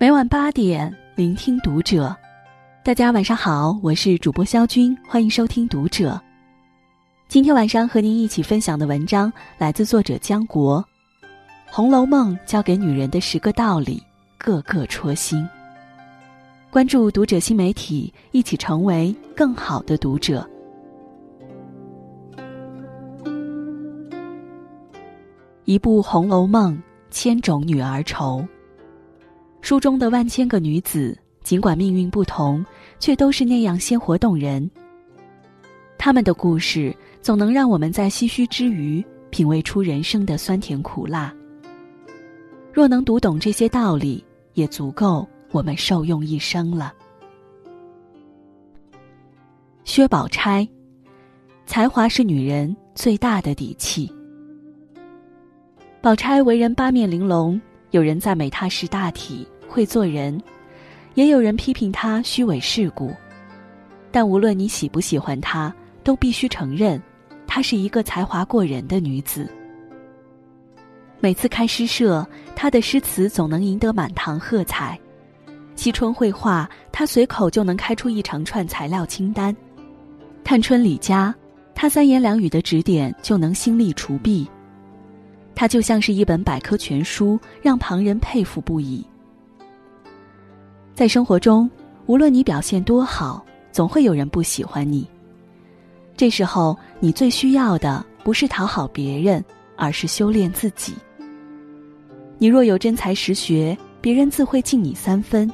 每晚八点，聆听读者。大家晚上好，我是主播肖军，欢迎收听读者。今天晚上和您一起分享的文章来自作者江国，《红楼梦》教给女人的十个道理，个个戳心。关注读者新媒体，一起成为更好的读者。一部《红楼梦》，千种女儿愁。书中的万千个女子，尽管命运不同，却都是那样鲜活动人。她们的故事总能让我们在唏嘘之余，品味出人生的酸甜苦辣。若能读懂这些道理，也足够我们受用一生了。薛宝钗，才华是女人最大的底气。宝钗为人八面玲珑。有人赞美她识大体、会做人，也有人批评她虚伪世故。但无论你喜不喜欢她，都必须承认，她是一个才华过人的女子。每次开诗社，她的诗词总能赢得满堂喝彩；惜春绘画，她随口就能开出一长串材料清单；探春李家，她三言两语的指点就能心力除弊。它就像是一本百科全书，让旁人佩服不已。在生活中，无论你表现多好，总会有人不喜欢你。这时候，你最需要的不是讨好别人，而是修炼自己。你若有真才实学，别人自会敬你三分；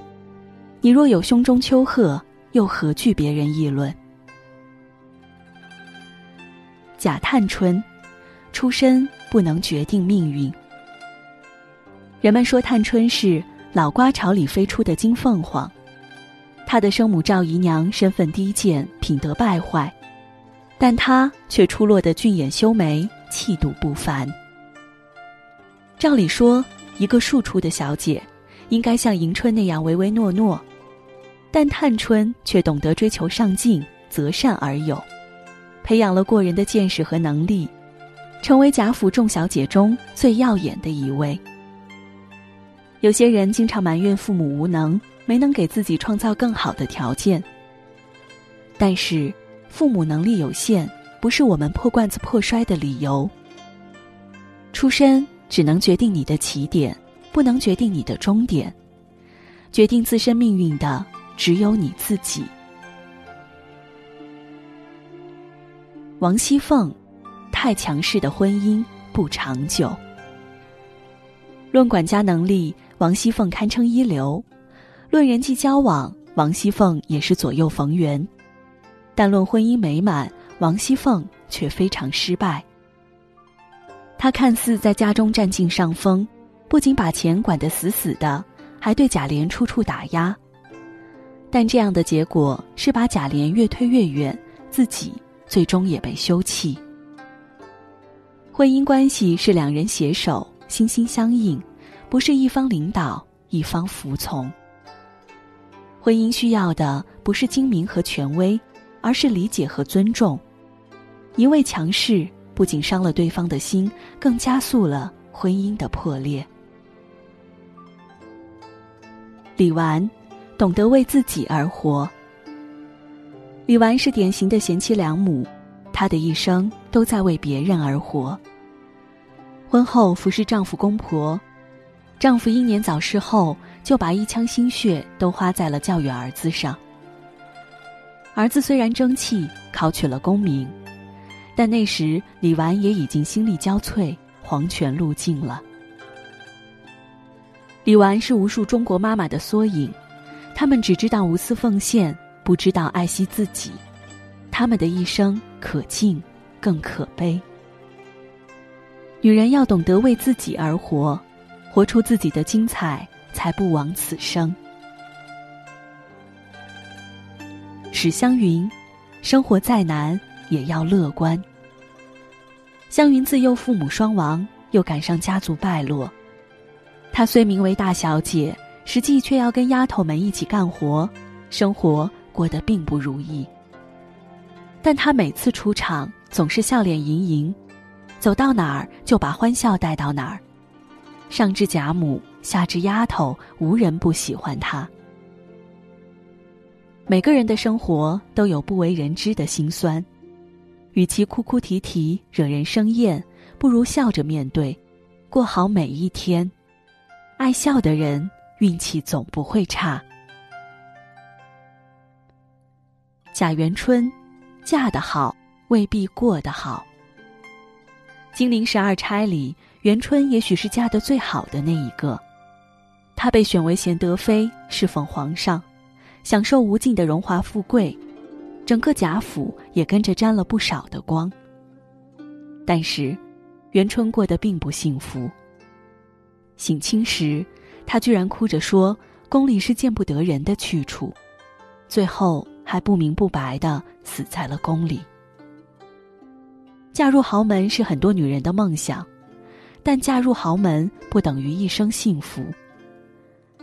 你若有胸中丘壑，又何惧别人议论？贾探春。出身不能决定命运。人们说探春是老瓜巢里飞出的金凤凰，她的生母赵姨娘身份低贱，品德败坏，但她却出落得俊眼修眉，气度不凡。照理说，一个庶出的小姐，应该像迎春那样唯唯诺诺，但探春却懂得追求上进，择善而有，培养了过人的见识和能力。成为贾府众小姐中最耀眼的一位。有些人经常埋怨父母无能，没能给自己创造更好的条件。但是，父母能力有限，不是我们破罐子破摔的理由。出身只能决定你的起点，不能决定你的终点。决定自身命运的只有你自己。王熙凤。太强势的婚姻不长久。论管家能力，王熙凤堪称一流；论人际交往，王熙凤也是左右逢源。但论婚姻美满，王熙凤却非常失败。她看似在家中占尽上风，不仅把钱管得死死的，还对贾琏处处打压。但这样的结果是把贾琏越推越远，自己最终也被休弃。婚姻关系是两人携手，心心相印，不是一方领导，一方服从。婚姻需要的不是精明和权威，而是理解和尊重。一味强势不仅伤了对方的心，更加速了婚姻的破裂。李纨，懂得为自己而活。李纨是典型的贤妻良母。她的一生都在为别人而活。婚后服侍丈夫公婆，丈夫英年早逝后，就把一腔心血都花在了教育儿子上。儿子虽然争气，考取了功名，但那时李纨也已经心力交瘁，黄泉路尽了。李纨是无数中国妈妈的缩影，她们只知道无私奉献，不知道爱惜自己。他们的一生可敬，更可悲。女人要懂得为自己而活，活出自己的精彩，才不枉此生。史湘云，生活再难也要乐观。湘云自幼父母双亡，又赶上家族败落，她虽名为大小姐，实际却要跟丫头们一起干活，生活过得并不如意。但他每次出场总是笑脸盈盈，走到哪儿就把欢笑带到哪儿。上至贾母，下至丫头，无人不喜欢他。每个人的生活都有不为人知的辛酸，与其哭哭啼啼惹人生厌，不如笑着面对，过好每一天。爱笑的人运气总不会差。贾元春，嫁得好未必过得好。金陵十二钗里，元春也许是嫁得最好的那一个。她被选为贤德妃，侍奉皇上，享受无尽的荣华富贵，整个贾府也跟着沾了不少的光。但是，元春过得并不幸福。省亲时，她居然哭着说：“宫里是见不得人的去处。”最后。还不明不白的死在了宫里。嫁入豪门是很多女人的梦想，但嫁入豪门不等于一生幸福。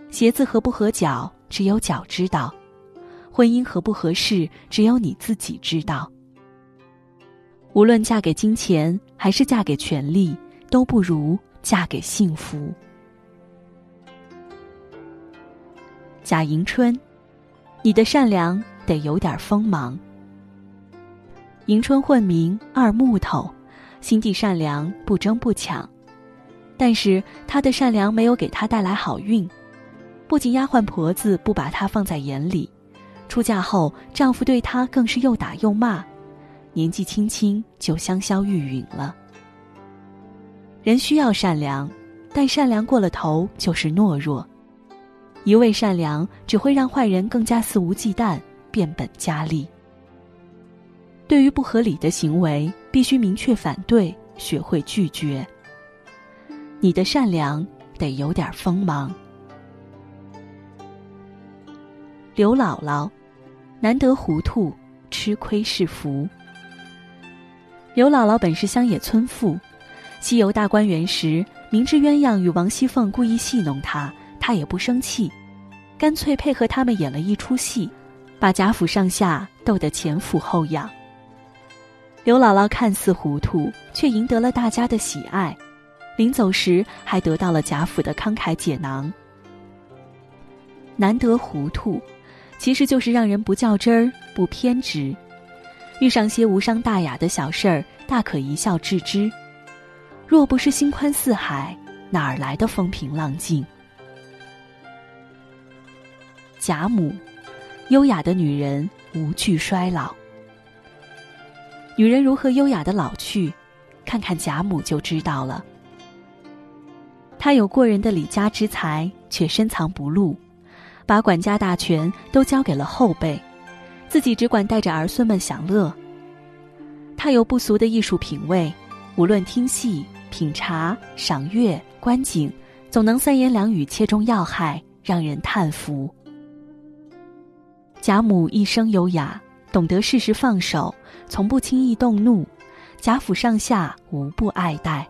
鞋子合不合脚，只有脚知道；婚姻合不合适，只有你自己知道。无论嫁给金钱还是嫁给权力，都不如嫁给幸福。贾迎春，你的善良。得有点锋芒。迎春混名二木头，心地善良，不争不抢。但是她的善良没有给她带来好运，不仅丫鬟婆子不把她放在眼里，出嫁后丈夫对她更是又打又骂，年纪轻轻就香消玉殒了。人需要善良，但善良过了头就是懦弱，一味善良只会让坏人更加肆无忌惮。变本加厉。对于不合理的行为，必须明确反对，学会拒绝。你的善良得有点锋芒。刘姥姥，难得糊涂，吃亏是福。刘姥姥本是乡野村妇，西游大观园时，明知鸳鸯与王熙凤故意戏弄她，她也不生气，干脆配合他们演了一出戏。把贾府上下逗得前俯后仰。刘姥姥看似糊涂，却赢得了大家的喜爱，临走时还得到了贾府的慷慨解囊。难得糊涂，其实就是让人不较真儿、不偏执，遇上些无伤大雅的小事儿，大可一笑置之。若不是心宽似海，哪儿来的风平浪静？贾母。优雅的女人无惧衰老。女人如何优雅的老去，看看贾母就知道了。她有过人的李家之才，却深藏不露，把管家大权都交给了后辈，自己只管带着儿孙们享乐。她有不俗的艺术品味，无论听戏、品茶、赏月、观景，总能三言两语切中要害，让人叹服。贾母一生优雅，懂得适时放手，从不轻易动怒，贾府上下无不爱戴。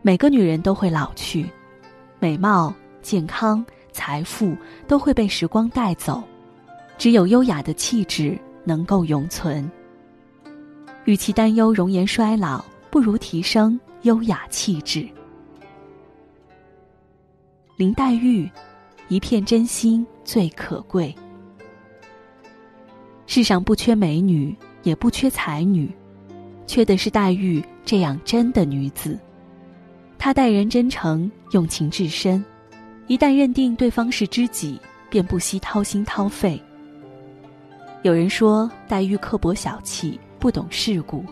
每个女人都会老去，美貌、健康、财富都会被时光带走，只有优雅的气质能够永存。与其担忧容颜衰老，不如提升优雅气质。林黛玉。一片真心最可贵。世上不缺美女，也不缺才女，缺的是黛玉这样真的女子。她待人真诚，用情至深，一旦认定对方是知己，便不惜掏心掏肺。有人说黛玉刻薄小气，不懂世故，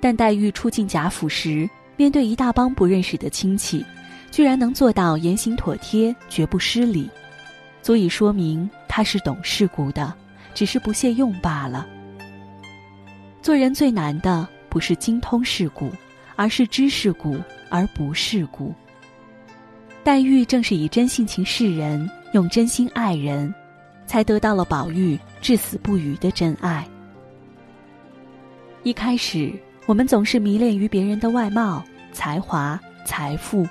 但黛玉初进贾府时，面对一大帮不认识的亲戚。居然能做到言行妥帖，绝不失礼，足以说明他是懂世故的，只是不屑用罢了。做人最难的不是精通世故，而是知世故而不世故。黛玉正是以真性情示人，用真心爱人，才得到了宝玉至死不渝的真爱。一开始，我们总是迷恋于别人的外貌、才华、财富。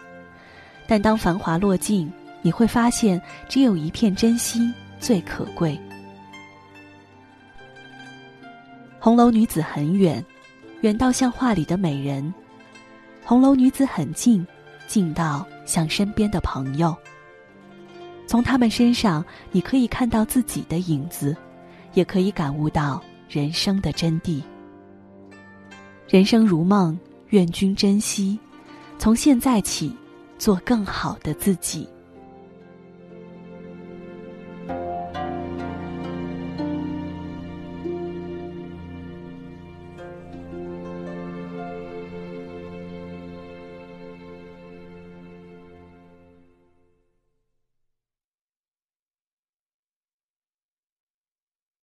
但当繁华落尽，你会发现，只有一片真心最可贵。红楼女子很远，远到像画里的美人；红楼女子很近，近到像身边的朋友。从他们身上，你可以看到自己的影子，也可以感悟到人生的真谛。人生如梦，愿君珍惜。从现在起，做更好的自己。